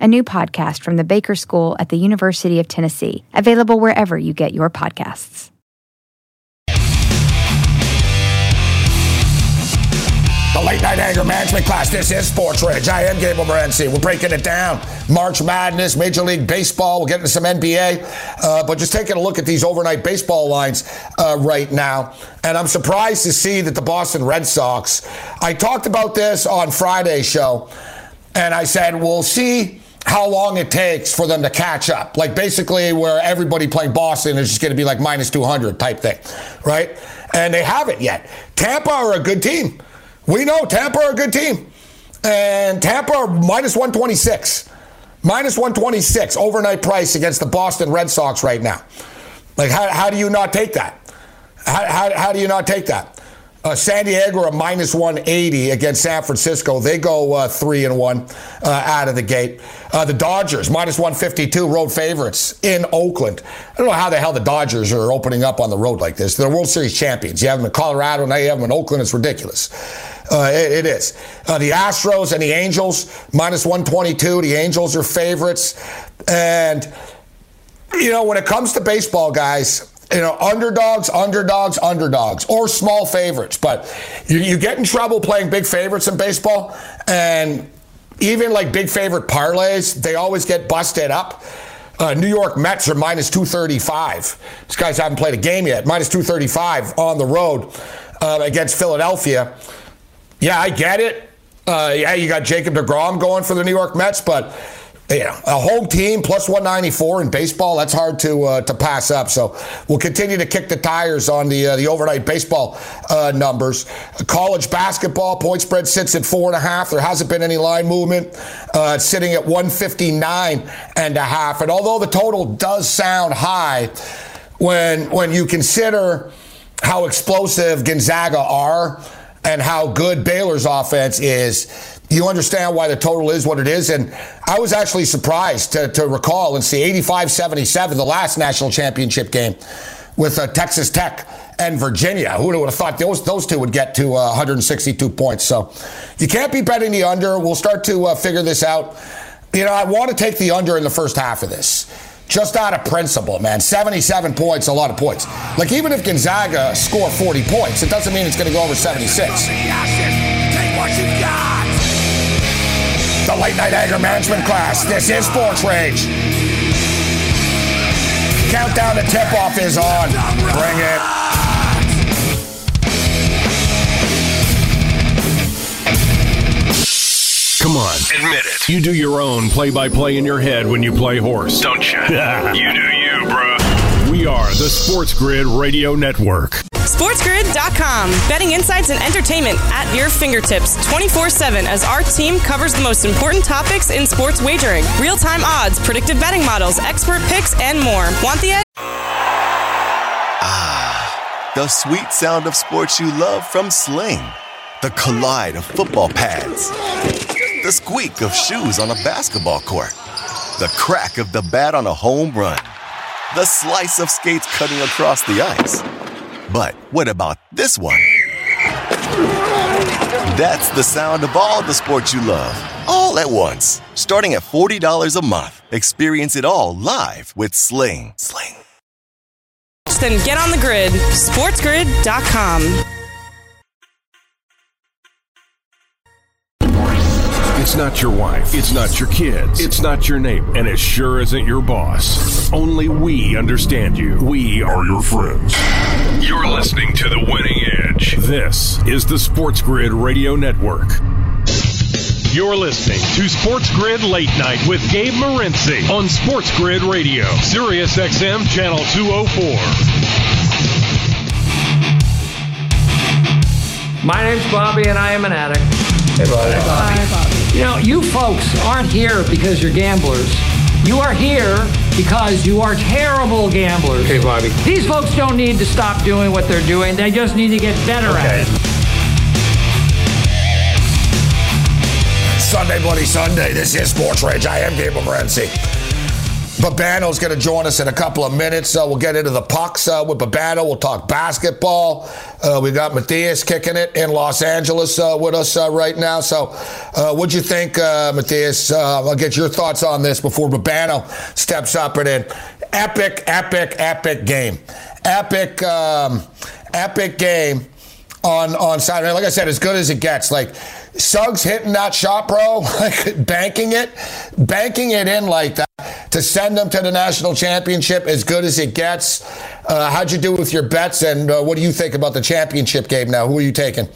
a new podcast from the Baker School at the University of Tennessee, available wherever you get your podcasts. The late night anger management class. This is Sports Rage. I am Gabriel Morency. We're breaking it down. March Madness, Major League Baseball. We'll get into some NBA. Uh, but just taking a look at these overnight baseball lines uh, right now. And I'm surprised to see that the Boston Red Sox. I talked about this on Friday's show. And I said, we'll see how long it takes for them to catch up. Like basically where everybody playing Boston is just going to be like minus 200 type thing, right? And they haven't yet. Tampa are a good team. We know Tampa are a good team. And Tampa are minus 126. Minus 126 overnight price against the Boston Red Sox right now. Like, how, how do you not take that? How, how, how do you not take that? Uh, San Diego a minus 180 against San Francisco. They go uh, three and one uh, out of the gate. Uh, the Dodgers minus 152 road favorites in Oakland. I don't know how the hell the Dodgers are opening up on the road like this. They're World Series champions. You have them in Colorado, now you have them in Oakland. It's ridiculous. Uh, it, it is. Uh, the Astros and the Angels minus 122. The Angels are favorites, and you know when it comes to baseball, guys you know, underdogs, underdogs, underdogs, or small favorites. But you, you, get in trouble playing big favorites in baseball, and even like big favorite parlays, they always get busted up. Uh, New York Mets are minus 235. These guys haven't played a game yet. Minus 235 on the road uh, against Philadelphia. Yeah, I get it. Uh, yeah, you got Jacob DeGrom going for the New York Mets, but yeah, a home team plus 194 in baseball, that's hard to uh, to pass up. So we'll continue to kick the tires on the uh, the overnight baseball uh, numbers. College basketball point spread sits at four and a half. There hasn't been any line movement. Uh, sitting at 159 and a half. And although the total does sound high, when when you consider how explosive Gonzaga are and how good Baylor's offense is you understand why the total is what it is. And I was actually surprised to, to recall and see 85 77, the last national championship game with uh, Texas Tech and Virginia. Who would have thought those, those two would get to uh, 162 points? So you can't be betting the under. We'll start to uh, figure this out. You know, I want to take the under in the first half of this. Just out of principle, man. 77 points, a lot of points. Like, even if Gonzaga score 40 points, it doesn't mean it's going to go over 76 the late night anger management class. This is Sports Rage. Countdown to tip off is on. Bring it. Come on, admit it. You do your own play by play in your head when you play horse, don't you? you do you, bro. We are the Sports Grid Radio Network. SportsGrid.com. Betting insights and entertainment at your fingertips 24 7 as our team covers the most important topics in sports wagering real time odds, predictive betting models, expert picks, and more. Want the edge? Ah, the sweet sound of sports you love from Sling. The collide of football pads. The squeak of shoes on a basketball court. The crack of the bat on a home run. The slice of skates cutting across the ice. But what about this one? That's the sound of all the sports you love, all at once. Starting at $40 a month. Experience it all live with Sling. Sling. Then get on the grid. SportsGrid.com. It's not your wife. It's not your kids. It's not your neighbor. And it sure isn't your boss. Only we understand you. We are your friends. You're listening to The Winning Edge. This is the Sports Grid Radio Network. You're listening to Sports Grid Late Night with Gabe Morency on Sports Grid Radio, Sirius XM Channel 204. My name's Bobby, and I am an addict. Hey, Bobby. Hey, Bobby. You know, you folks aren't here because you're gamblers. You are here because you are terrible gamblers. Hey, Bobby. These folks don't need to stop doing what they're doing. They just need to get better Okay. at it. Sunday, Bloody Sunday. This is Sports Rage. I am Gabriel Morency. Babano's going to join us in a couple of minutes. Uh, we'll get into the pucks uh, with Babano. We'll talk basketball. Uh, we got Matthias kicking it in Los Angeles uh, with us uh, right now. So, uh, what'd you think, Matthias? I'll get your thoughts on this before Babano steps up and in. Epic, epic, epic game. Epic, um, epic game on on Saturday. Like I said, as good as it gets. Like Suggs hitting that shot, bro, like banking it, banking it in like that to send them to the national championship as good as it gets. Uh, how'd you do with your bets, and uh, what do you think about the championship game now? Who are you taking?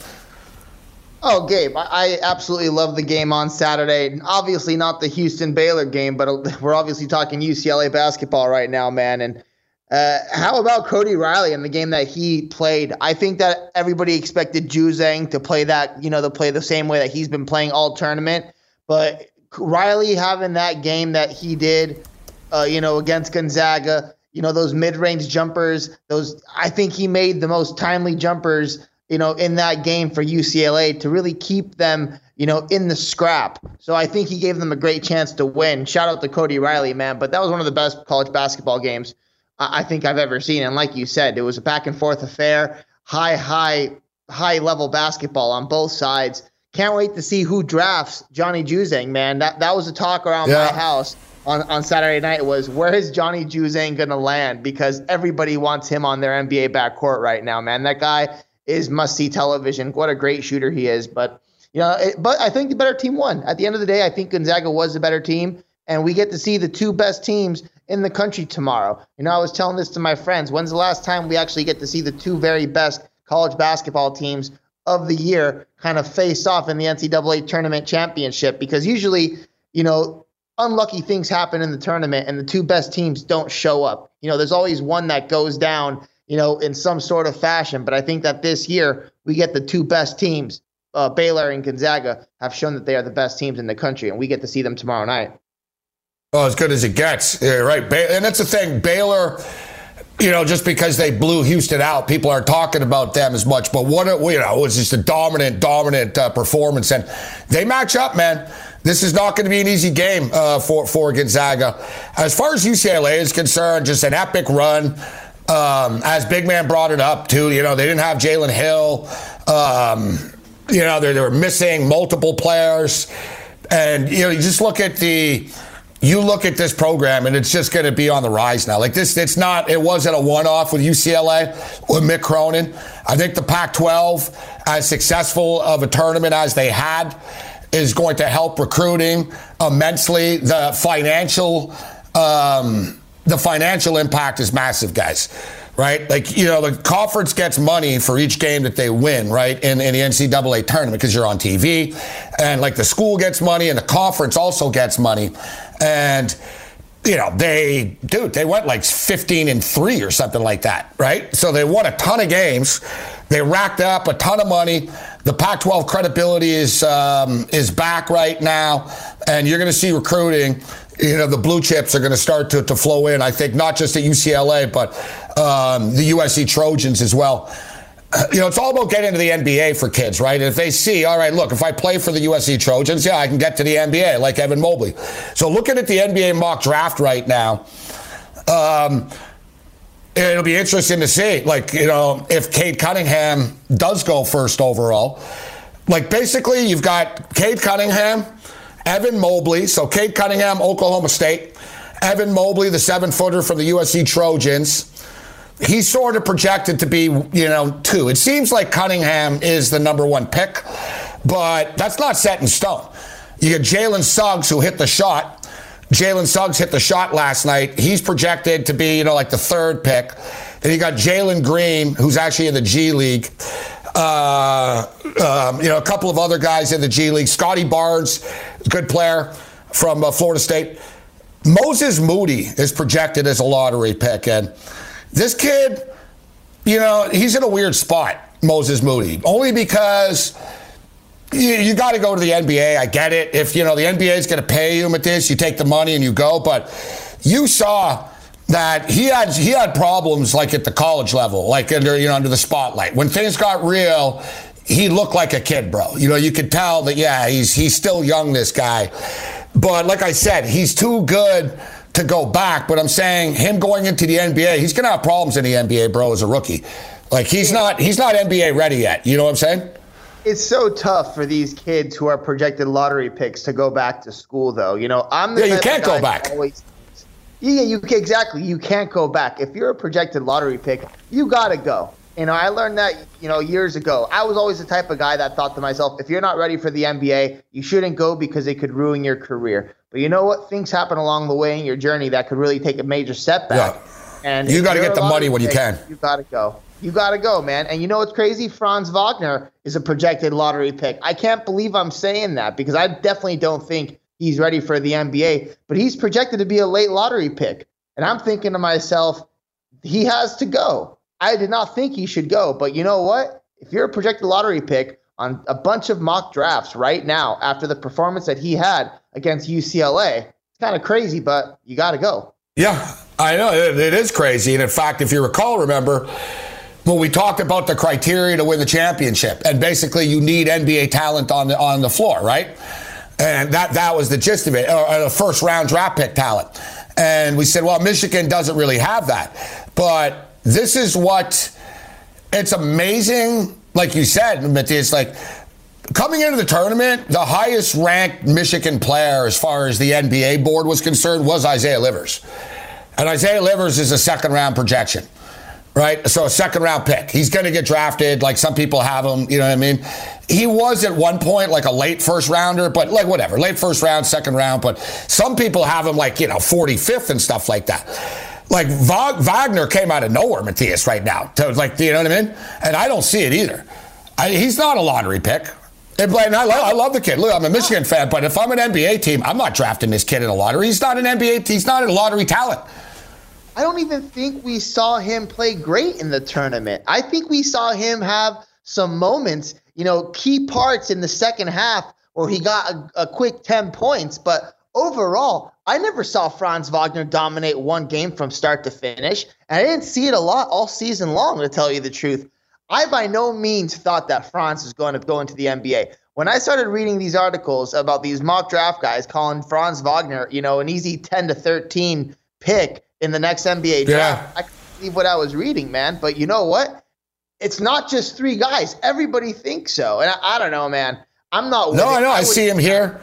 Oh, Gabe, I I absolutely love the game on Saturday. Obviously, not the Houston Baylor game, but we're obviously talking UCLA basketball right now, man. And uh, how about Cody Riley in the game that he played? I think that everybody expected Juzang to play that, you know, to play the same way that he's been playing all tournament. But Riley having that game that he did, uh, you know, against Gonzaga, you know, those mid-range jumpers, those I think he made the most timely jumpers, you know, in that game for UCLA to really keep them, you know, in the scrap. So I think he gave them a great chance to win. Shout out to Cody Riley, man. But that was one of the best college basketball games I think I've ever seen. And like you said, it was a back and forth affair, high, high, high level basketball on both sides. Can't wait to see who drafts Johnny Juzang, man. That that was a talk around Yeah. my house on, on Saturday night was where is Johnny Juzang gonna land? Because everybody wants him on their NBA backcourt right now, man. That guy is must see television. What a great shooter he is. But you know, it, but I think the better team won. At the end of the day, I think Gonzaga was the better team, and we get to see the two best teams in the country tomorrow. You know, I was telling this to my friends. When's the last time we actually get to see the two very best college basketball teams of the year kind of face off in the NCAA tournament championship? Because usually, you know, unlucky things happen in the tournament and the two best teams don't show up. You know, there's always one that goes down, you know, in some sort of fashion. But I think that this year we get the two best teams. Uh, Baylor and Gonzaga have shown that they are the best teams in the country, and we get to see them tomorrow night. Oh, as good as it gets. Yeah, right. And that's the thing. Baylor, you know, just because they blew Houston out, people aren't talking about them as much. But what, you know, it was just a dominant, dominant uh, performance. And they match up, man. This is not going to be an easy game uh, for, for Gonzaga. As far as UCLA is concerned, just an epic run. Um, as Big Man brought it up, too, you know, they didn't have Jalen Hill. Um, you know, they, they were missing multiple players. And, you know, you just look at the you look at this program and it's just going to be on the rise now. Like this, it's not, it wasn't a one off with UCLA or Mick Cronin. I think the Pac 12, as successful of a tournament as they had, is going to help recruiting immensely. The financial, um, the financial impact is massive, guys. Right? Like, you know, the conference gets money for each game that they win, right? In, in the NCAA tournament because you're on TV. And like the school gets money and the conference also gets money. And, you know, they, dude, they went like 15 and three or something like that, right? So they won a ton of games. They racked up a ton of money. The Pac-12 credibility is um, is back right now, and you're going to see recruiting. You know, the blue chips are going to start to, to flow in. I think not just at UCLA, but um, the USC Trojans as well. You know, it's all about getting to the NBA for kids, right? And if they see, all right, look, if I play for the USC Trojans, yeah, I can get to the NBA like Evan Mobley. So looking at the NBA mock draft right now, um, it'll be interesting to see, like, you know, if Cade Cunningham does go first overall. Like, basically, you've got Cade Cunningham, Evan Mobley. So, Cade Cunningham, Oklahoma State. Evan Mobley, the seven footer from the USC Trojans. He's sort of projected to be, you know, two. It seems like Cunningham is the number one pick, but that's not set in stone. You got Jalen Suggs, who hit the shot. Jalen Suggs hit the shot last night. He's projected to be, you know, like the third pick. Then you got Jalen Green, who's actually in the G League. Uh, um, you know, a couple of other guys in the G League. Scottie Barnes, good player from uh, Florida State. Moses Moody is projected as a lottery pick. And this kid, you know, he's in a weird spot, Moses Moody, only because you, you got to go to the NBA. I get it. If you know the NBA is going to pay you with this, you take the money and you go. But you saw that he had he had problems like at the college level, like under you know under the spotlight. When things got real, he looked like a kid, bro. You know, you could tell that yeah, he's he's still young, this guy. But like I said, he's too good to go back. But I'm saying him going into the NBA, he's gonna have problems in the NBA, bro, as a rookie. Like he's not he's not NBA ready yet. You know what I'm saying? It's so tough for these kids who are projected lottery picks to go back to school, though. You know, I'm the yeah, you can't go back. Always, yeah, you exactly. You can't go back. If you're a projected lottery pick, you gotta go. You know, I learned that you know years ago. I was always the type of guy that thought to myself, if you're not ready for the NBA, you shouldn't go because it could ruin your career. But you know what? Things happen along the way in your journey that could really take a major setback. Yeah. And you got to get the money when you can. You got to go. You got to go, man. And you know what's crazy? Franz Wagner is a projected lottery pick. I can't believe I'm saying that because I definitely don't think he's ready for the NBA, but he's projected to be a late lottery pick. And I'm thinking to myself, he has to go. I did not think he should go, but you know what? If you're a projected lottery pick on a bunch of mock drafts right now after the performance that he had against UCLA, it's kind of crazy, but you got to go. Yeah, I know it, it is crazy. And in fact, if you recall, remember, when we talked about the criteria to win the championship, and basically you need NBA talent on the on the floor, right? And that that was the gist of it, a first round draft pick talent. And we said, well, Michigan doesn't really have that, but this is what it's amazing. Like you said, it's like coming into the tournament, the highest ranked Michigan player as far as the NBA board was concerned was Isaiah Livers, and Isaiah Livers is a second round projection right? So a second round pick. He's going to get drafted like some people have him, you know what I mean? He was at one point like a late first rounder, but like whatever, late first round, second round, but some people have him like, you know, 45th and stuff like that. Like Wagner came out of nowhere, Matthias, right now. To, like, you know what I mean? And I don't see it either. I, he's not a lottery pick. And I, love, I love the kid. Look, I'm a Michigan fan, but if I'm an NBA team, I'm not drafting this kid in a lottery. He's not an NBA. He's not a lottery talent. I don't even think we saw him play great in the tournament. I think we saw him have some moments, you know, key parts in the second half where he got a, a quick 10 points. But overall, I never saw Franz Wagner dominate one game from start to finish. And I didn't see it a lot all season long, to tell you the truth. I by no means thought that Franz was going to go into the NBA. When I started reading these articles about these mock draft guys calling Franz Wagner, you know, an easy 10 to 13 pick, in the next NBA draft. Yeah. I couldn't believe what I was reading, man. But you know what? It's not just three guys. Everybody thinks so. And I, I don't know, man. I'm not. No, I know. I, I see him here.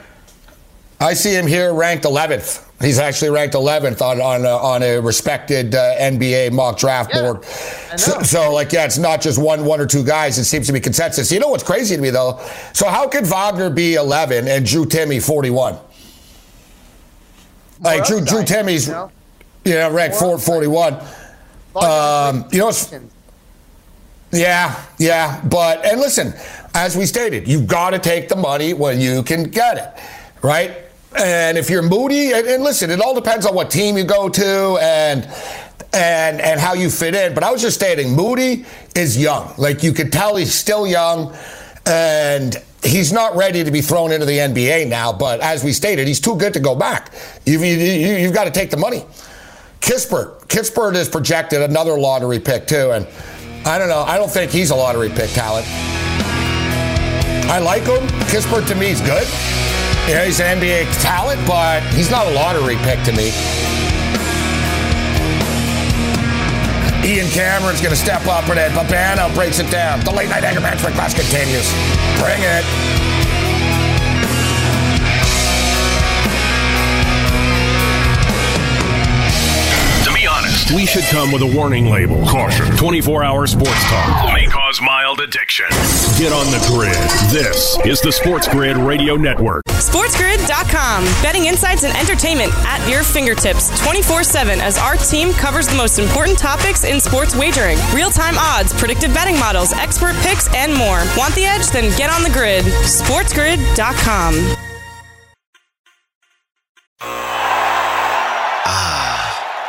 I see him here ranked 11th. He's actually ranked 11th on on a, on a respected uh, NBA mock draft yeah, board. So, so, like, yeah, it's not just one one or two guys. It seems to be consensus. You know what's crazy to me though? So how could Wagner be 11 and Drew Timme 41? Like Drew Drew Timme's. You know? Yeah, ranked 441. Um, you know, yeah, yeah. But, and listen, as we stated, you've got to take the money when you can get it, right? And if you're moody, and, and listen, it all depends on what team you go to and and and how you fit in. But I was just stating, Moody is young. Like you could tell, he's still young, and he's not ready to be thrown into the NBA now. But as we stated, he's too good to go back. You've, you, have you got to take the money. Kispert. Kispert is projected another lottery pick, too. And I don't know. I don't think he's a lottery pick talent. I like him. Kispert to me is good. Yeah, he's an NBA talent, but he's not a lottery pick to me. Ian Cameron's going to step up and it. Babano breaks it down. The late night anger management class continues. Bring it. We should come with a warning label. Caution 24 hour sports talk may cause mild addiction. Get on the grid. This is the Sports Grid Radio Network. SportsGrid.com. Betting insights and entertainment at your fingertips 24 7 as our team covers the most important topics in sports wagering real time odds, predictive betting models, expert picks, and more. Want the edge? Then get on the grid. SportsGrid.com.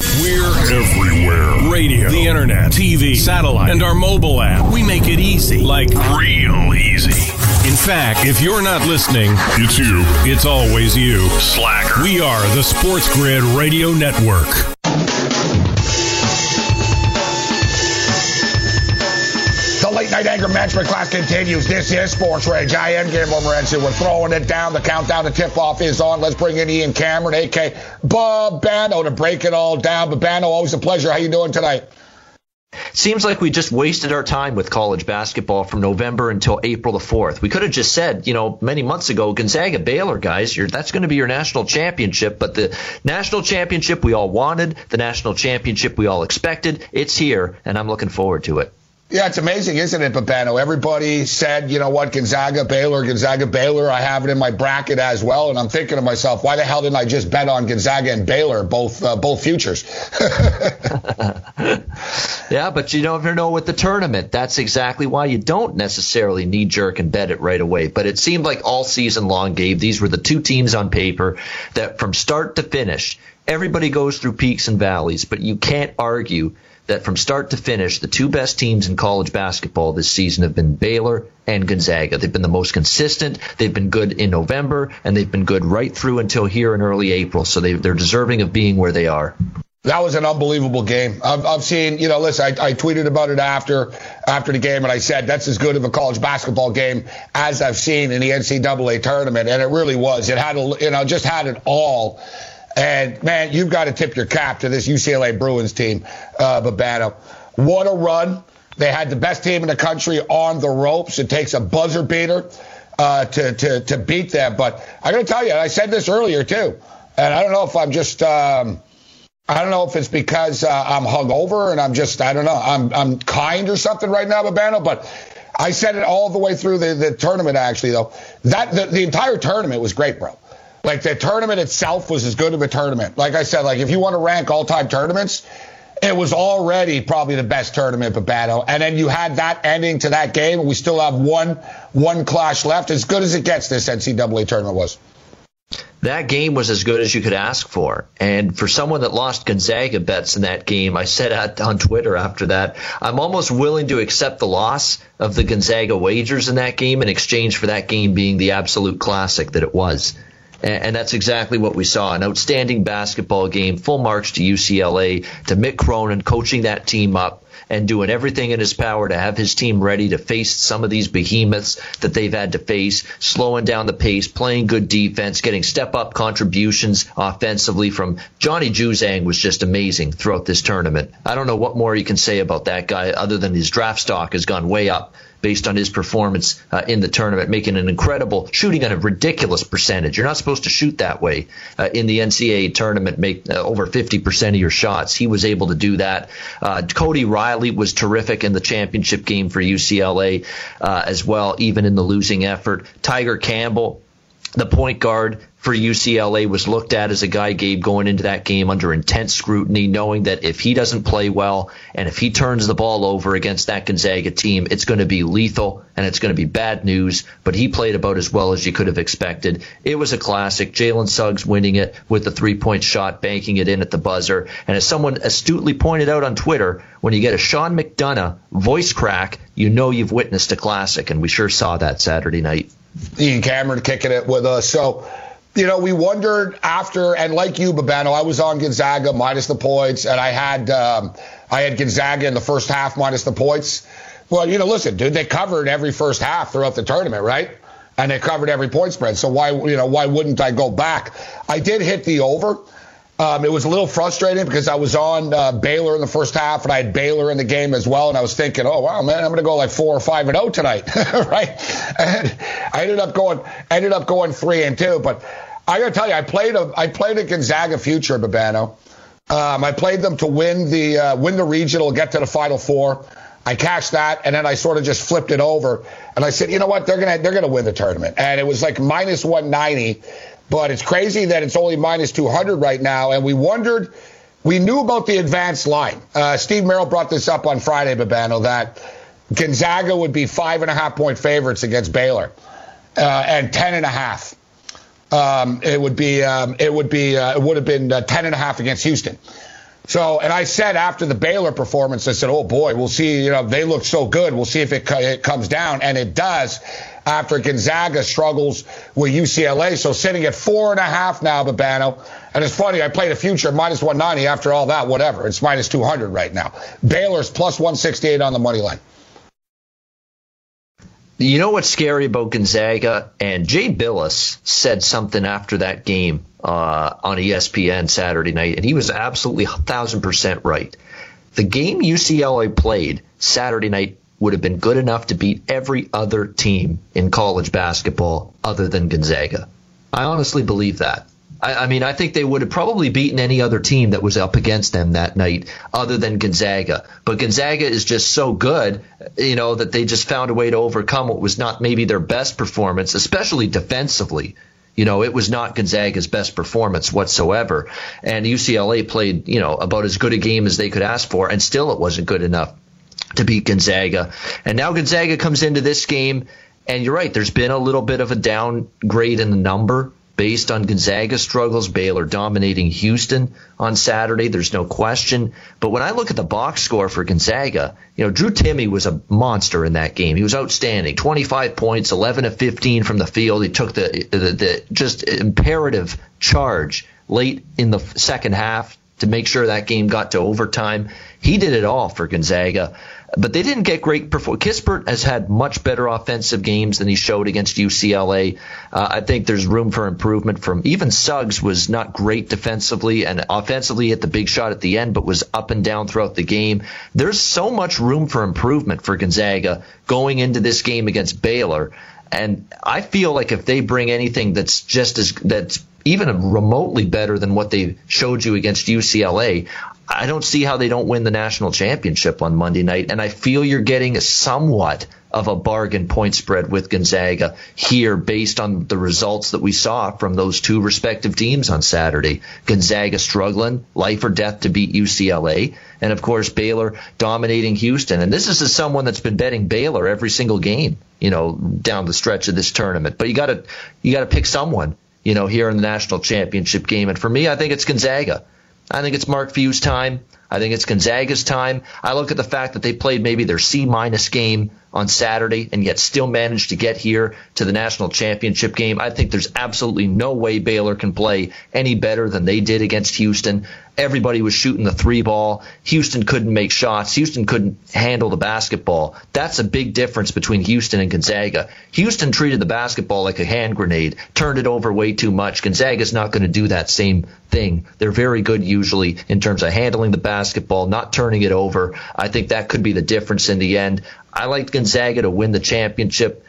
We're everywhere. Radio, the internet, TV, satellite, and our mobile app. We make it easy. Like real easy. In fact, if you're not listening, it's you. It's always you. Slacker. We are the Sports Grid Radio Network. Night anger management class continues. This is Sports Rage. I am Gabriel Morency. We're throwing it down. The countdown to tip off is on. Let's bring in Ian Cameron, AK Babano, to break it all down. Babano, always a pleasure. How you doing tonight? Seems like we just wasted our time with college basketball from November until April the 4th. We could have just said, you know, many months ago, Gonzaga Baylor, guys, that's going to be your national championship. But the national championship we all wanted, the national championship we all expected, it's here, and I'm looking forward to it. Yeah, it's amazing, isn't it, Babano? Everybody said, you know what, Gonzaga, Baylor, Gonzaga, Baylor. I have it in my bracket as well, and I'm thinking to myself, why the hell didn't I just bet on Gonzaga and Baylor, both uh, both futures? yeah, but you never know with the tournament. That's exactly why you don't necessarily knee jerk and bet it right away. But it seemed like all season long, Gabe, these were the two teams on paper that from start to finish, everybody goes through peaks and valleys, but you can't argue that from start to finish, the two best teams in college basketball this season have been Baylor and Gonzaga. They've been the most consistent. They've been good in November, and they've been good right through until here in early April. So they, they're deserving of being where they are. That was an unbelievable game. I've, I've seen, you know, listen, I, I, tweeted about it after after the game, and I said that's as good of a college basketball game as I've seen in the NCAA tournament, and it really was. It had, a, you know, just had it all. And man, you've got to tip your cap to this UCLA Bruins team, uh, Babano. What a run! They had the best team in the country on the ropes. It takes a buzzer beater uh, to, to to beat them. But I got to tell you, I said this earlier too, and I don't know if I'm just. Um, I don't know if it's because uh, I'm hungover and I'm just, I don't know, I'm, I'm kind or something right now, Babano, but I said it all the way through the, the tournament, actually, though. That the, the entire tournament was great, bro. Like the tournament itself was as good of a tournament. Like I said, like if you want to rank all time tournaments, it was already probably the best tournament battle. And then you had that ending to that game, and we still have one one clash left. As good as it gets, this NCAA tournament was. That game was as good as you could ask for. And for someone that lost Gonzaga bets in that game, I said on Twitter after that, I'm almost willing to accept the loss of the Gonzaga wagers in that game in exchange for that game being the absolute classic that it was. And that's exactly what we saw. An outstanding basketball game, full marks to UCLA, to Mick Cronin coaching that team up and doing everything in his power to have his team ready to face some of these behemoths that they've had to face, slowing down the pace, playing good defense, getting step up contributions offensively from Johnny Juzang was just amazing throughout this tournament. I don't know what more you can say about that guy other than his draft stock has gone way up based on his performance uh, in the tournament, making an incredible shooting at a ridiculous percentage. You're not supposed to shoot that way uh, in the NCAA tournament, make uh, over 50% of your shots. He was able to do that. Uh, Cody Riley was terrific in the championship game for UCLA uh, as well, even in the losing effort. Tyger Campbell, the point guard for UCLA was looked at as a guy, Gabe, going into that game under intense scrutiny, knowing that if he doesn't play well and if he turns the ball over against that Gonzaga team, it's going to be lethal and it's going to be bad news. But he played about as well as you could have expected. It was a classic. Jalen Suggs winning it with a three point shot, banking it in at the buzzer. And as someone astutely pointed out on Twitter, when you get a Sean McDonough voice crack, you know you've witnessed a classic. And we sure saw that Saturday night. Ian Cameron kicking it with us. So, you know, we wondered after, and like you, Babano, I was on Gonzaga minus the points, and I had um, I had Gonzaga in the first half minus the points. Well, you know, listen, dude, they covered every first half throughout the tournament, right? And they covered every point spread. So why, you know, why wouldn't I go back? I did hit the over. Um, it was a little frustrating because I was on uh, Baylor in the first half, and I had Baylor in the game as well, and I was thinking, oh wow, man, I'm going to go like four or five and zero oh tonight, right? And I ended up going, ended up going three and two. But I got to tell you, I played a, I played a Gonzaga future, Babano. Um, I played them to win the uh, win the regional, get to the Final Four. I cashed that, and then I sort of just flipped it over, and I said, you know what, they're gonna they're gonna win the tournament, and it was like minus 190, but it's crazy that it's only minus 200 right now, and we wondered, we knew about the advanced line. Uh, Steve Merrill brought this up on Friday, Babano, that Gonzaga would be five and a half point favorites against Baylor, uh, and ten and a half. Um, it would be um, it would be uh, it would have been uh, ten and a half against Houston. So, and I said after the Baylor performance, I said, "Oh boy, we'll see. You know, they look so good. We'll see if it, it comes down." And it does. After Gonzaga struggles with UCLA, so sitting at four and a half now, Babano. And it's funny, I played a future minus 190. After all that, whatever, it's minus 200 right now. Baylor's plus 168 on the money line. You know what's scary about Gonzaga? And Jay Bilas said something after that game uh, on ESPN Saturday night, and he was absolutely 1,000% right. The game UCLA played Saturday night would have been good enough to beat every other team in college basketball other than Gonzaga. I honestly believe that. I, I, mean, I think they would have probably beaten any other team that was up against them that night, other than Gonzaga. But Gonzaga is just so good, you know, that they just found a way to overcome what was not maybe their best performance, especially defensively. You know, it was not Gonzaga's best performance whatsoever. And UCLA played, you know, about as good a game as they could ask for, and still it wasn't good enough to beat Gonzaga. And now Gonzaga comes into this game, and you're right, there's been a little bit of a downgrade in the number based on Gonzaga's struggles, Baylor dominating Houston on Saturday. There's no question. But when I look at the box score for Gonzaga, you know, Drew Timme was a monster in that game. He was outstanding. 25 points, 11 of 15 from the field. He took the, the, the just imperative charge late in the second half to make sure that game got to overtime. He did it all for Gonzaga but they didn't get great performance. Kispert has had much better offensive games than he showed against UCLA. Uh, I think there's room for improvement from even Suggs was not great defensively and offensively hit the big shot at the end, but was up and down throughout the game. There's so much room for improvement for Gonzaga going into this game against Baylor. And I feel like if they bring anything that's just as that's even remotely better than what they showed you against UCLA, I don't see how they don't win the national championship on Monday night. And I feel you're getting somewhat of a bargain point spread with Gonzaga here based on the results that we saw from those two respective teams on Saturday. Gonzaga struggling, life or death to beat UCLA. And of course, Baylor dominating Houston. And this is someone that's been betting Baylor every single game, you know, down the stretch of this tournament. But you gotta, you gotta pick someone, you know, here in the national championship game. And for me, I think it's Gonzaga. I think it's Mark Few's time. I think it's Gonzaga's time. I look at the fact that they played maybe their C minus game on Saturday and yet still managed to get here to the national championship game. I think there's absolutely no way Baylor can play any better than they did against Houston. Everybody was shooting the three ball. Houston couldn't make shots. Houston couldn't handle the basketball. That's a big difference between Houston and Gonzaga. Houston treated the basketball like a hand grenade, turned it over way too much. Gonzaga's not going to do that same thing. They're very good usually in terms of handling the basketball, not turning it over. I think that could be the difference in the end. I like Gonzaga to win the championship.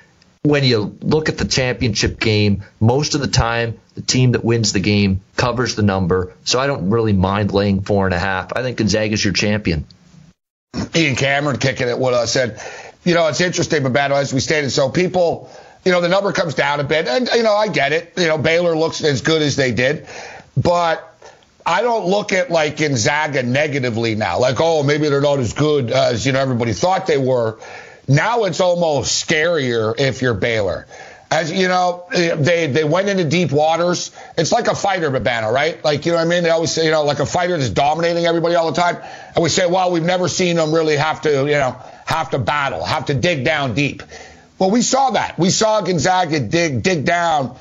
When you look at the championship game, most of the time the team that wins the game covers the number. So I don't really mind laying four and a half. I think Gonzaga's your champion. Ian Cameron kicking it. What I said, you know, it's interesting, but bad as we stated. So people, you know, the number comes down a bit, and you know, I get it. You know, Baylor looks as good as they did, but I don't look at like Gonzaga negatively now. Like, oh, maybe they're not as good as you know everybody thought they were. Now it's almost scarier if you're Baylor. As you know, they they went into deep waters. It's like a fighter, Babano, right? Like you know what I mean? They always say, you know, like a fighter that's dominating everybody all the time. And we say, well, we've never seen them really have to, you know, have to battle, have to dig down deep. Well, we saw that. We saw Gonzaga dig dig down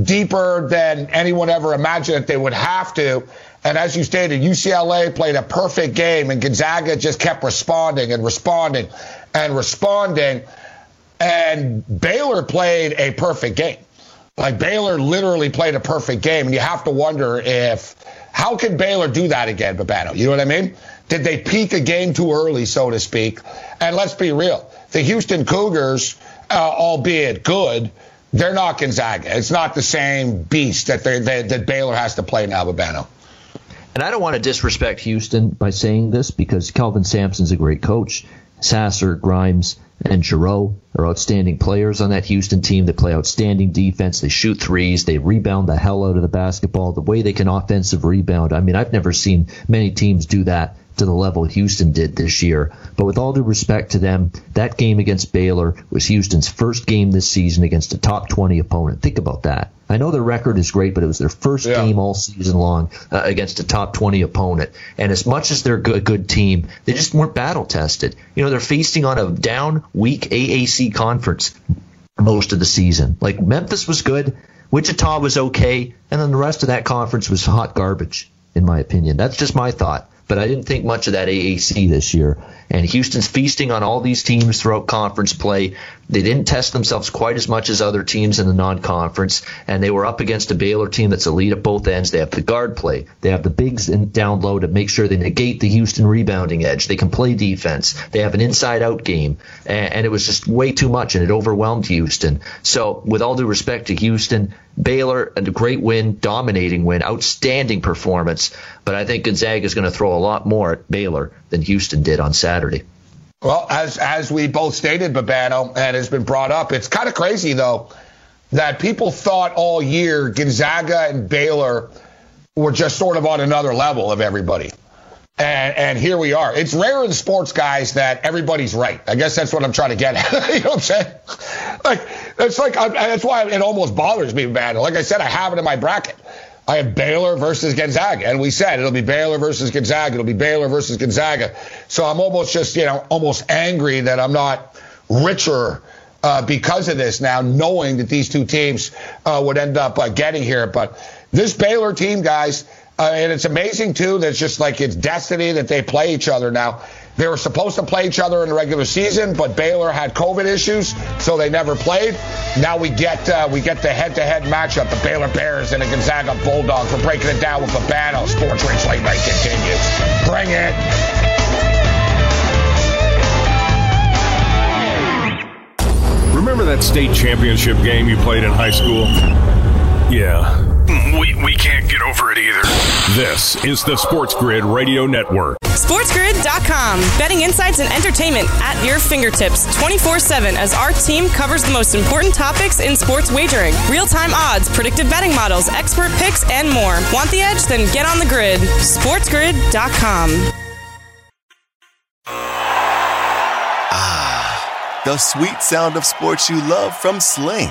deeper than anyone ever imagined that they would have to. And as you stated, UCLA played a perfect game, and Gonzaga just kept responding and responding and responding. And Baylor played a perfect game. Like Baylor literally played a perfect game, and you have to wonder if how can Baylor do that again, Babano? You know what I mean? Did they peak a game too early, so to speak? And let's be real, the Houston Cougars, uh, albeit good, they're not Gonzaga. It's not the same beast that they, that Baylor has to play now, Babano. And I don't want to disrespect Houston by saying this because Kelvin Sampson's a great coach. Sasser, Grimes, and Jarreau are outstanding players on that Houston team. They play outstanding defense. They shoot threes. They rebound the hell out of the basketball. The way they can offensive rebound. I mean, I've never seen many teams do that to the level Houston did this year. But with all due respect to them, that game against Baylor was Houston's first game this season against a top 20 opponent. Think about that. I know their record is great, but it was their first yeah. game all season long uh, against a top 20 opponent. And as much as they're a good, good team, they just weren't battle tested. You know, they're feasting on a down, weak AAC conference most of the season. Like Memphis was good, Wichita was okay, and then the rest of that conference was hot garbage, in my opinion. That's just my thought but I didn't think much of that AAC this year. And Houston's feasting on all these teams throughout conference play. They didn't test themselves quite as much as other teams in the non-conference, and they were up against a Baylor team that's elite at both ends. They have the guard play. They have the bigs in, down low to make sure they negate the Houston rebounding edge. They can play defense. They have an inside-out game, and, and it was just way too much, and it overwhelmed Houston. So, with all due respect to Houston, Baylor, and a great win, dominating win, outstanding performance. But I think Gonzaga is going to throw a lot more at Baylor than Houston did on Saturday. Well, as as we both stated, Babano, and has been brought up, it's kind of crazy though that people thought all year Gonzaga and Baylor were just sort of on another level of everybody. And, and here we are. It's rare in sports, guys, that everybody's right. I guess that's what I'm trying to get at. you know what I'm saying? Like, it's like, I, that's why it almost bothers me, man. Like I said, I have it in my bracket. I have Baylor versus Gonzaga. And we said it'll be Baylor versus Gonzaga. It'll be Baylor versus Gonzaga. So I'm almost just, you know, almost angry that I'm not richer uh, because of this now, knowing that these two teams uh, would end up uh, getting here. But this Baylor team, guys, uh, and it's amazing, too, that it's just like it's destiny that they play each other now. They were supposed to play each other in the regular season, but Baylor had COVID issues, so they never played. Now we get uh, we get the head-to-head matchup: the Baylor Bears and the Gonzaga Bulldogs. We're breaking it down with Babano. Sports Rage Late Night continues. Bring it. Remember that state championship game you played in high school? Yeah. We, we can't get over it either. This is the Sports Grid Radio Network. SportsGrid.com. Betting insights and entertainment at your fingertips 24 7 as our team covers the most important topics in sports wagering real time odds, predictive betting models, expert picks, and more. Want the edge? Then get on the grid. SportsGrid.com. Ah, the sweet sound of sports you love from Sling.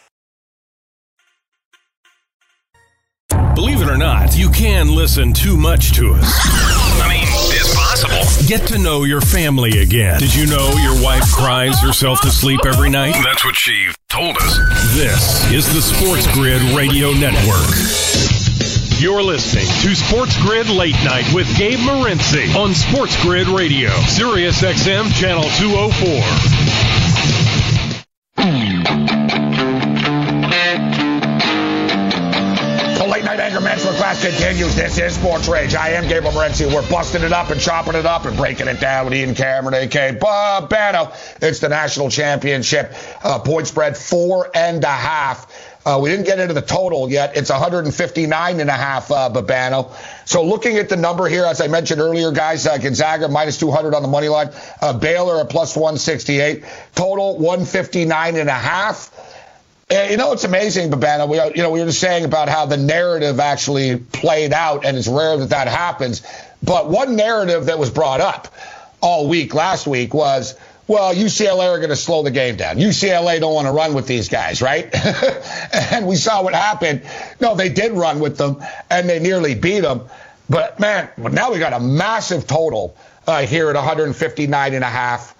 Believe it or not, you can listen too much to us. I mean, it's possible. Get to know your family again. Did you know your wife cries herself to sleep every night? That's what she told us. This is the Sports Grid Radio Network. You're listening to Sports Grid Late Night with Gabe Morency on Sports Grid Radio, Sirius XM Channel 204. Late night anger Management class continues. This is Sports Rage. I am Gabriel Morency. We're busting it up and chopping it up and breaking it down with Ian Cameron, A.K. Babano. It's the national championship. Uh, point spread four and a half. Uh, we didn't get into the total yet. It's 159 and a half, uh, Babano. So looking at the number here, as I mentioned earlier, guys, uh, Gonzaga minus 200 on the money line. Uh, Baylor at plus 168. Total 159 and a half. You know, it's amazing, Babano. We, you know, we were just saying about how the narrative actually played out, and it's rare that that happens. But one narrative that was brought up all week last week was, well, UCLA are going to slow the game down. UCLA don't want to run with these guys, right? and we saw what happened. No, they did run with them, and they nearly beat them. But man, now we got a massive total uh, here at 159 and a half.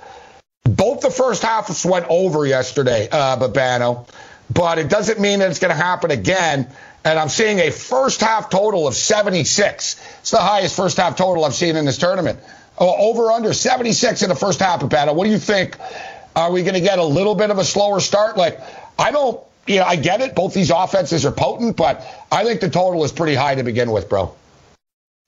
Both the first halves went over yesterday, uh, Babano but it doesn't mean that it's going to happen again. And I'm seeing a first half total of 76. It's the highest first half total I've seen in this tournament. Oh, over under 76 in the first half of battle. What do you think? Are we going to get a little bit of a slower start? Like, I don't, you know, I get it. Both these offenses are potent, but I think the total is pretty high to begin with, bro.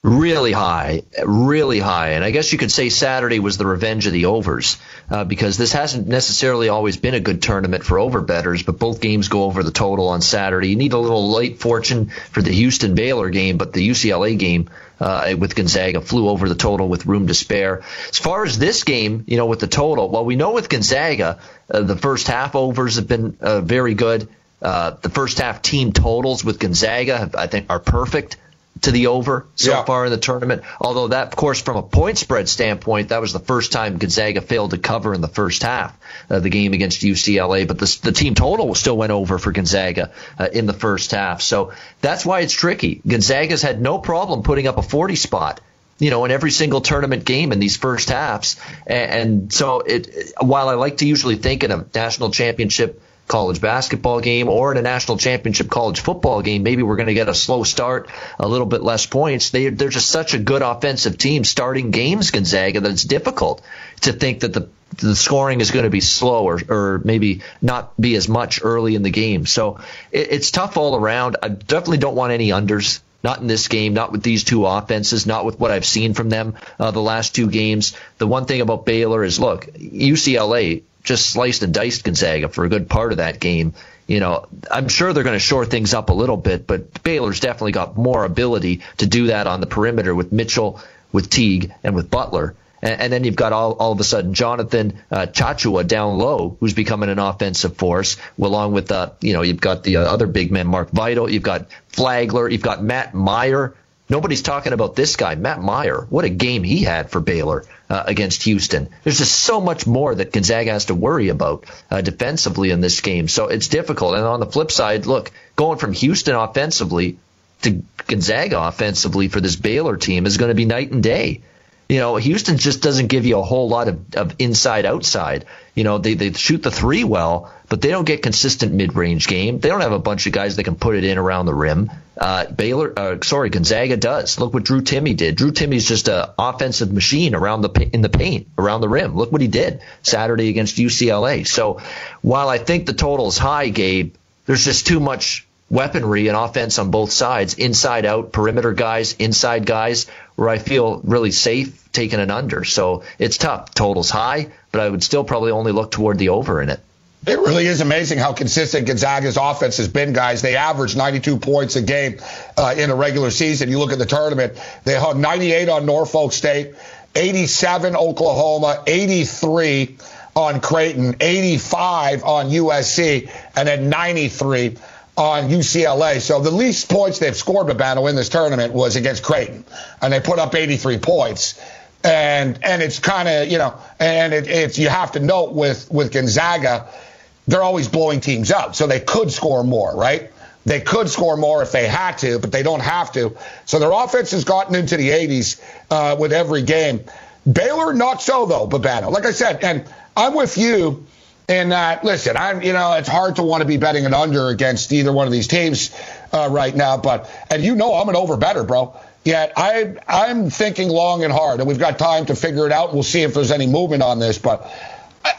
Really high, really high. And I guess you could say Saturday was the revenge of the overs uh, because this hasn't necessarily always been a good tournament for over betters, but both games go over the total on Saturday. You need a little late fortune for the Houston Baylor game, but the UCLA game uh, with Gonzaga flew over the total with room to spare. As far as this game, you know, with the total, well, we know with Gonzaga, uh, the first half overs have been uh, very good. Uh, the first half team totals with Gonzaga, have, I think, are perfect to the over so yeah. far in the tournament. Although that, of course, from a point spread standpoint, that was the first time Gonzaga failed to cover in the first half of the game against UCLA. But the, the team total still went over for Gonzaga uh, in the first half. So that's why it's tricky. Gonzaga's had no problem putting up a 40 spot you know, in every single tournament game in these first halves. And, and so it, while I like to usually think in a national championship college basketball game or in a national championship college football game, maybe we're going to get a slow start, a little bit less points. They, they're just such a good offensive team starting games, Gonzaga, that it's difficult to think that the the scoring is going to be slow or, or maybe not be as much early in the game. So it, it's tough all around. I definitely don't want any unders. Not in this game, not with these two offenses, not with what I've seen from them uh, the last two games. The one thing about Baylor is, look, UCLA just sliced and diced Gonzaga for a good part of that game. You know, I'm sure they're going to shore things up a little bit, but Baylor's definitely got more ability to do that on the perimeter with Mitchell, with Teague, and with Butler. And, and then you've got all, all of a sudden Jonathan uh, Tchatchoua down low, who's becoming an offensive force, along with, uh, you know, you've got the uh, other big men, Mark Vital, you've got Flagler, you've got Matt Mayer. Nobody's talking about this guy, Matt Mayer. What a game he had for Baylor uh, against Houston. There's just so much more that Gonzaga has to worry about uh, defensively in this game. So it's difficult. And on the flip side, look, going from Houston offensively to Gonzaga offensively for this Baylor team is going to be night and day. You know, Houston just doesn't give you a whole lot of, of inside outside. You know, they, they shoot the three well, but they don't get consistent mid range game. They don't have a bunch of guys that can put it in around the rim. Uh, Baylor, uh, sorry, Gonzaga does. Look what Drew Timme did. Drew Timme's just an offensive machine around the in the paint, around the rim. Look what he did Saturday against UCLA. So while I think the total is high, Gabe, there's just too much weaponry and offense on both sides, inside out, perimeter guys, inside guys, where I feel really safe taking an under. So it's tough. Total's high, but I would still probably only look toward the over in it. It really is amazing how consistent Gonzaga's offense has been, guys. They averaged 92 points a game uh, in a regular season. You look at the tournament, they hung 98 on Norfolk State, 87 Oklahoma, 83 on Creighton, 85 on USC, and then 93 on UCLA. So the least points they've scored, Babano, in this tournament was against Creighton, and they put up 83 points and and it's kind of you know and it, it's you have to note with with Gonzaga they're always blowing teams out. So they could score more, right? They could score more if they had to, but they don't have to. So their offense has gotten into the 80s uh, with every game. Baylor, not so though, Babano. Like I said, and I'm with you in that. Listen, I'm you know it's hard to want to be betting an under against either one of these teams uh, right now, but and you know I'm an over better, bro. Yet I I'm thinking long and hard, and we've got time to figure it out. We'll see if there's any movement on this, but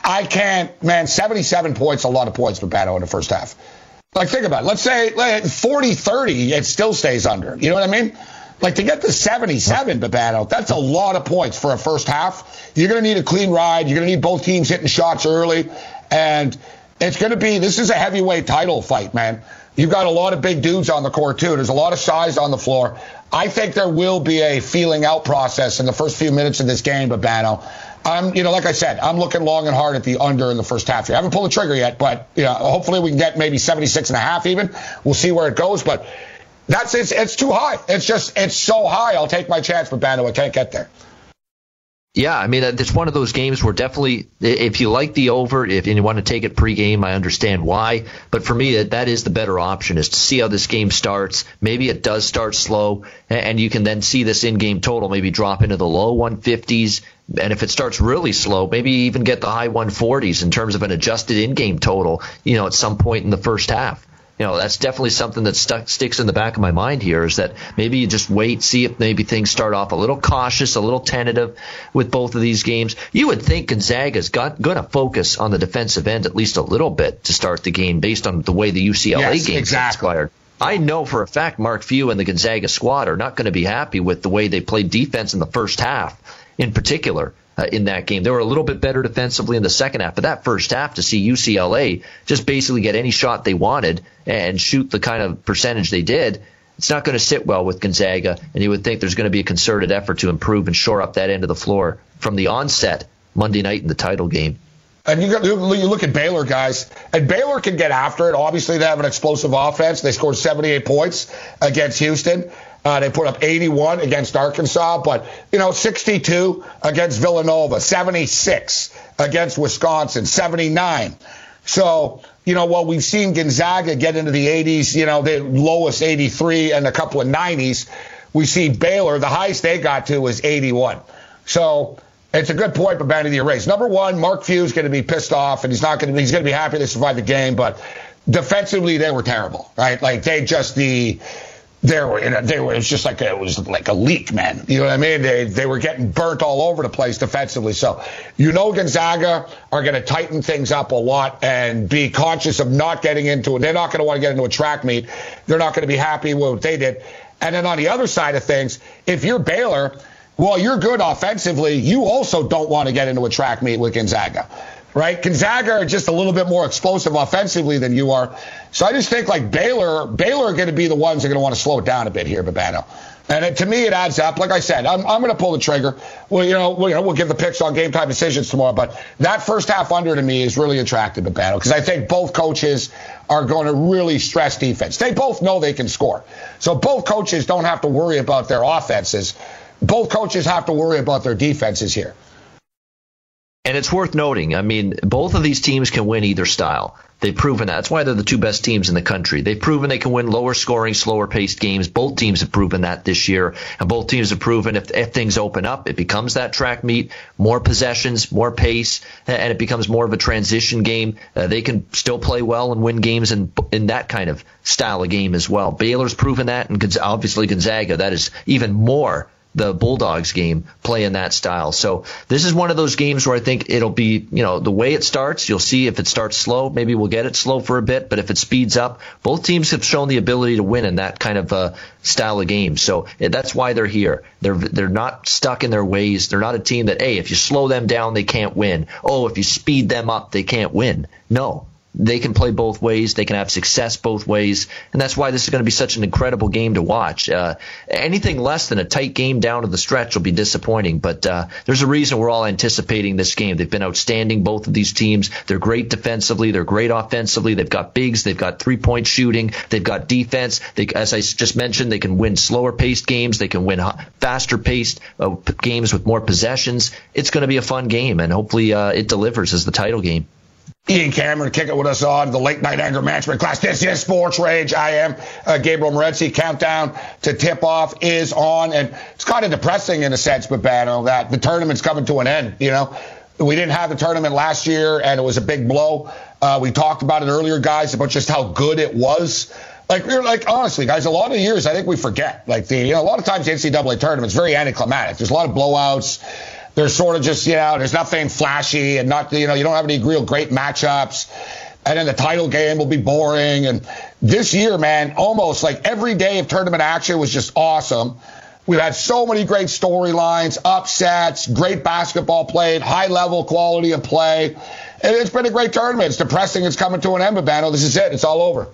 I can't, man, 77 points, a lot of points for Pato in the first half. Like, think about it. Let's say 40 30, it still stays under. You know what I mean? Like, to get to 77, Babano, that's a lot of points for a first half. You're going to need a clean ride. You're going to need both teams hitting shots early. And it's going to be, this is a heavyweight title fight, man. You've got a lot of big dudes on the court, too. There's a lot of size on the floor. I think there will be a feeling out process in the first few minutes of this game, Babano. I'm, you know, like I said, I'm looking long and hard at the under in the first half here. I haven't pulled the trigger yet, but you know, hopefully we can get maybe 76 and a half even. We'll see where it goes, but that's it's, it's too high. It's just it's so high. I'll take my chance, but Bando, I can't get there. Yeah, I mean, uh, it's one of those games where definitely, if you like the over, if you want to take it pregame, I understand why. But for me, that is the better option is to see how this game starts. Maybe it does start slow, and you can then see this in-game total maybe drop into the low 150s. And if it starts really slow, maybe even get the high 140s in terms of an adjusted in-game total, you know, at some point in the first half. You know, that's definitely something that stuck, sticks in the back of my mind here is that maybe you just wait, see if maybe things start off a little cautious, a little tentative with both of these games. You would think Gonzaga's got going to focus on the defensive end at least a little bit to start the game based on the way the UCLA yes, game exactly. transpired. I know for a fact Mark Few and the Gonzaga squad are not going to be happy with the way they played defense in the first half, in particular. Uh, in that game, they were a little bit better defensively in the second half, but that first half to see UCLA just basically get any shot they wanted and shoot the kind of percentage they did, it's not going to sit well with Gonzaga. And you would think there's going to be a concerted effort to improve and shore up that end of the floor from the onset Monday night in the title game. And you, got, you look at Baylor, guys, and Baylor can get after it. Obviously, they have an explosive offense. They scored 78 points against Houston. Uh, they put up 81 against Arkansas, but, you know, 62 against Villanova, 76 against Wisconsin, 79. So, you know, while we've seen Gonzaga get into the 80s, you know, the lowest 83 and a couple of 90s, we see Baylor, the highest they got to was 81. So, it's a good point, but to the erase. Number one, Mark Few is going to be pissed off, and he's not going to. He's going to be happy they survived the game, but defensively they were terrible, right? Like they just the they were in a, they were just like a, it was like a leak, man. You know what I mean? They they were getting burnt all over the place defensively. So you know Gonzaga are going to tighten things up a lot and be conscious of not getting into it. They're not going to want to get into a track meet. They're not going to be happy with what they did. And then on the other side of things, if you're Baylor well, you're good offensively. You also don't want to get into a track meet with Gonzaga, right? Gonzaga are just a little bit more explosive offensively than you are. So I just think like Baylor, Baylor are going to be the ones that are going to want to slow it down a bit here, Babano. And it, to me, it adds up. Like I said, I'm, I'm going to pull the trigger. Well, you know, we'll, you know, we'll give the picks on game time decisions tomorrow. But that first half under to me is really attractive, Babano, because I think both coaches are going to really stress defense. They both know they can score. So both coaches don't have to worry about their offenses both coaches have to worry about their defenses here. And it's worth noting, I mean, both of these teams can win either style. They've proven that. That's why they're the two best teams in the country. They've proven they can win lower scoring, slower paced games. Both teams have proven that this year. And both teams have proven if, if things open up, it becomes that track meet, more possessions, more pace, and it becomes more of a transition game. Uh, they can still play well and win games in, in that kind of style of game as well. Baylor's proven that, and obviously Gonzaga, that is even more the Bulldogs game play in that style. So this is one of those games where I think it'll be, you know, the way it starts, you'll see if it starts slow, maybe we'll get it slow for a bit, but if it speeds up, both teams have shown the ability to win in that kind of uh, style of game. So that's why they're here. They're they're not stuck in their ways. They're not a team that, hey, if you slow them down, they can't win. Oh, if you speed them up, they can't win. No, they can play both ways. They can have success both ways, and that's why this is going to be such an incredible game to watch. Uh, anything less than a tight game down to the stretch will be disappointing. But uh, there's a reason we're all anticipating this game. They've been outstanding, both of these teams. They're great defensively. They're great offensively. They've got bigs. They've got three point shooting. They've got defense. They, as I just mentioned, they can win slower paced games. They can win faster paced uh, games with more possessions. It's going to be a fun game, and hopefully uh, it delivers as the title game. Ian Cameron kicking with us on the late night anger management class. This is Sports Rage. I am uh, Gabriel Morency. Countdown to tip off is on, and it's kind of depressing in a sense, but Babano, that the tournament's coming to an end. You know, we didn't have the tournament last year, and it was a big blow. Uh, we talked about it earlier, guys, about just how good it was. Like we're like honestly, guys, a lot of years I think we forget. Like the you know, a lot of times the NCAA tournament's very anticlimactic. There's a lot of blowouts there's sort of just, you know, there's nothing flashy and not, you know, you don't have any real great matchups. And then the title game will be boring. And this year, man, almost like every day of tournament action was just awesome. We've had so many great storylines, upsets, great basketball played, high level quality of play. And it's been a great tournament. It's depressing. It's coming to an end, Babano. Oh, this is it. It's all over.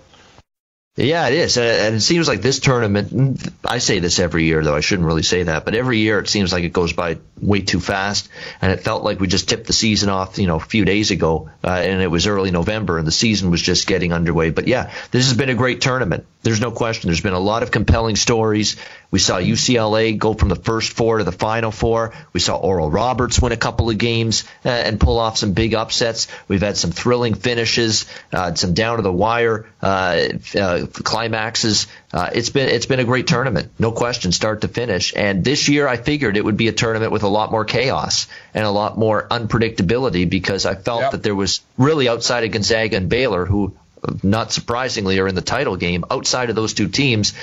Yeah, it is. And it seems like this tournament, I say this every year, though I shouldn't really say that, but every year it seems like it goes by way too fast. And it felt like we just tipped the season off, you know, a few days ago, uh, and it was early November and the season was just getting underway. But yeah, this has been a great tournament. There's no question. There's been a lot of compelling stories. We saw UCLA go from the first four to the final four. We saw Oral Roberts win a couple of games uh, and pull off some big upsets. We've had some thrilling finishes, uh, some down to the wire uh, uh climaxes. Uh, it's been it's been a great tournament, no question, start to finish. And this year, I figured it would be a tournament with a lot more chaos and a lot more unpredictability because I felt yep. that there was really outside of Gonzaga and Baylor, who not surprisingly, are in the title game. Outside of those two teams,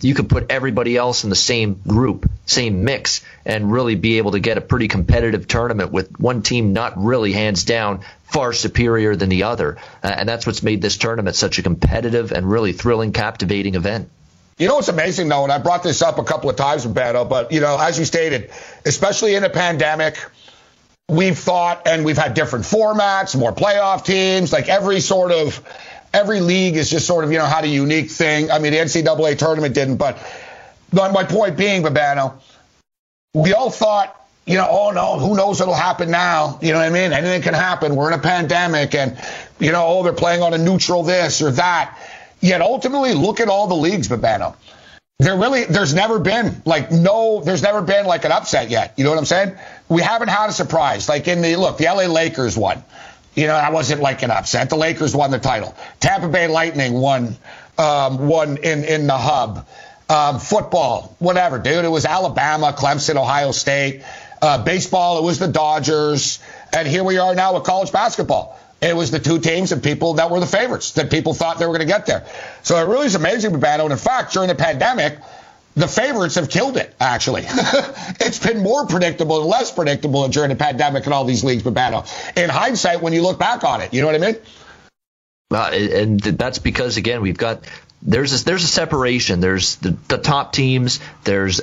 you could put everybody else in the same group, same mix, and really be able to get a pretty competitive tournament with one team not really hands down far superior than the other. Uh, and that's what's made this tournament such a competitive and really thrilling, captivating event. You know what's amazing though, and I brought this up a couple of times with battle, but you know, as you stated, especially in a pandemic, we've thought and we've had different formats, more playoff teams, like every sort of every league is just sort of, you know, had a unique thing. I mean, the NCAA tournament didn't, but my point being, Babano, we all thought, you know, oh no, who knows what'll happen now? You know what I mean? Anything can happen. We're in a pandemic and, you know, oh, they're playing on a neutral this or that. Yet ultimately, look at all the leagues, Babano. There really, there's never been like no, there's never been like an upset yet. You know what I'm saying? We haven't had a surprise. Like in the look, the LA Lakers won. You know, that wasn't like an upset. The Lakers won the title. Tampa Bay Lightning won, um, won in in the hub. Um, football, whatever, dude. It was Alabama, Clemson, Ohio State. Uh, baseball, it was the Dodgers, and here we are now with college basketball. It was the two teams and people that were the favorites that people thought they were going to get there. So it really is amazing, Babano. And in fact, during the pandemic, the favorites have killed it, actually. it's been more predictable and less predictable during the pandemic and all these leagues, Babano. In hindsight, when you look back on it, you know what I mean? Uh, and that's because, again, we've got there's a, there's a separation. There's the, the top teams. There's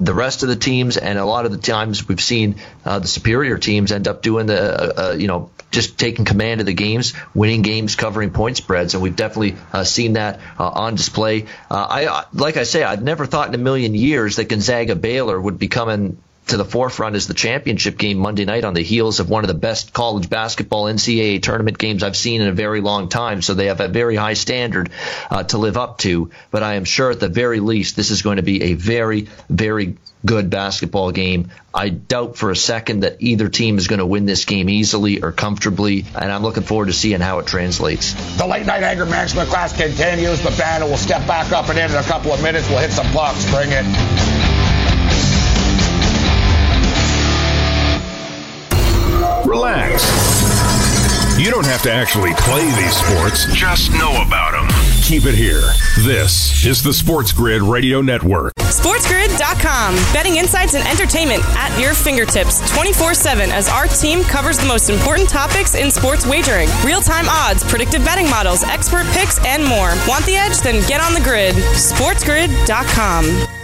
the rest of the teams, and a lot of the times we've seen uh, the superior teams end up doing the, uh, uh, you know, just taking command of the games, winning games, covering point spreads, and we've definitely uh, seen that uh, on display. Uh, I, like I say, I'd never thought in a million years that Gonzaga Baylor would be coming to the forefront is the championship game Monday night on the heels of one of the best college basketball NCAA tournament games I've seen in a very long time. So they have a very high standard uh, to live up to. But I am sure at the very least this is going to be a very, very good basketball game. I doubt for a second that either team is going to win this game easily or comfortably, and I'm looking forward to seeing how it translates. The late night anger management class continues. The band will step back up and in in a couple of minutes. We'll hit some blocks. Bring it. Relax. You don't have to actually play these sports, just know about them. Keep it here. This is the Sports Grid Radio Network. SportsGrid.com. Betting insights and entertainment at your fingertips 24 7 as our team covers the most important topics in sports wagering real time odds, predictive betting models, expert picks, and more. Want the edge? Then get on the grid. SportsGrid.com.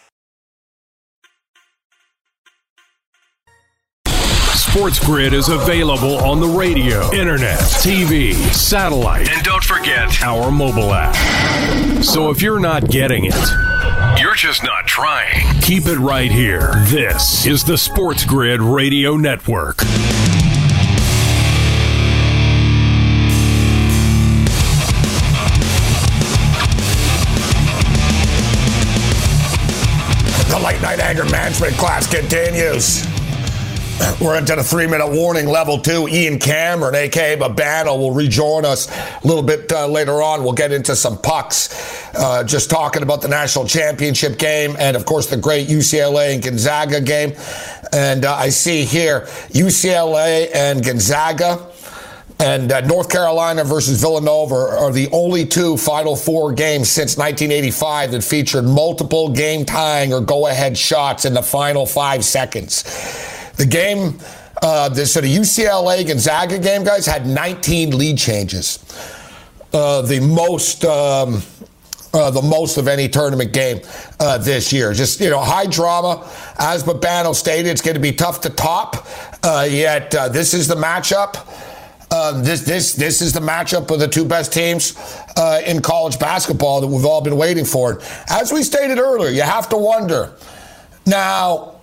Sports Grid is available on the radio, internet, TV, satellite, and don't forget our mobile app. So if you're not getting it, you're just not trying. Keep it right here. This is the Sports Grid Radio Network. The late night anger management class continues. We're into the three minute warning level two. Ian Cameron, aka Babano, will rejoin us a little bit uh, later on. We'll get into some pucks, uh, just talking about the national championship game and, of course, the great UCLA and Gonzaga game. And uh, I see here UCLA and Gonzaga. And uh, North Carolina versus Villanova are the only two Final Four games since 1985 that featured multiple game tying or go ahead shots in the final five seconds. The game, uh, the sort of UCLA Gonzaga game, guys, had 19 lead changes. Uh, the most. Um, uh, the most of any tournament game uh, this year. Just, you know, high drama. As Babano stated, it's going to be tough to top. Uh, yet, uh, this is the matchup. Uh, this this this is the matchup of the two best teams uh, in college basketball that we've all been waiting for. As we stated earlier, you have to wonder. Now,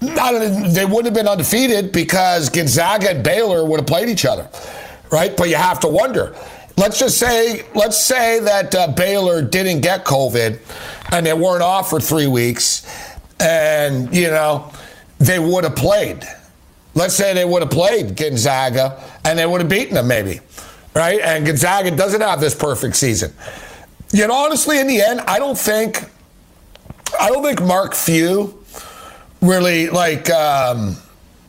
they wouldn't have been undefeated because Gonzaga and Baylor would have played each other, right? But you have to wonder let's just say let's say that uh, Baylor didn't get COVID and they weren't off for three weeks, and you know they would have played. Let's say they would have played Gonzaga and they would have beaten them maybe, right? And Gonzaga doesn't have this perfect season. Yet honestly, in the end, I don't think I don't think Mark Few really like. Um,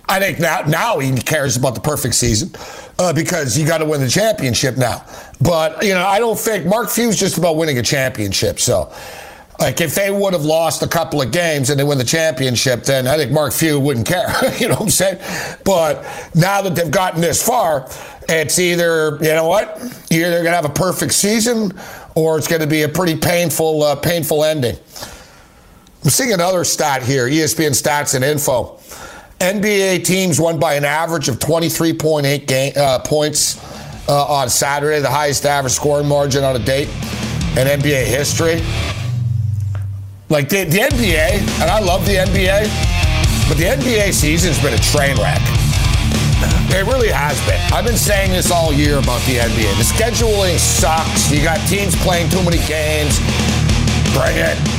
I think now now he cares about the perfect season uh, because you got to win the championship now. But you know, I don't think Mark Few's just about winning a championship. So, like, if they would have lost a couple of games and they win the championship, then I think Mark Few wouldn't care. you know what I'm saying? But now that they've gotten this far, it's either you know what, you're either gonna have a perfect season or it's going to be a pretty painful, uh, painful ending. I'm seeing another stat here ESPN stats and info. NBA teams won by an average of 23.8 game, uh, points uh, on Saturday, the highest average scoring margin on a date in NBA history. Like the, the NBA, and I love the NBA, but the NBA season's been a train wreck. It really has been. I've been saying this all year about the NBA. The scheduling sucks. You got teams playing too many games. Bring it.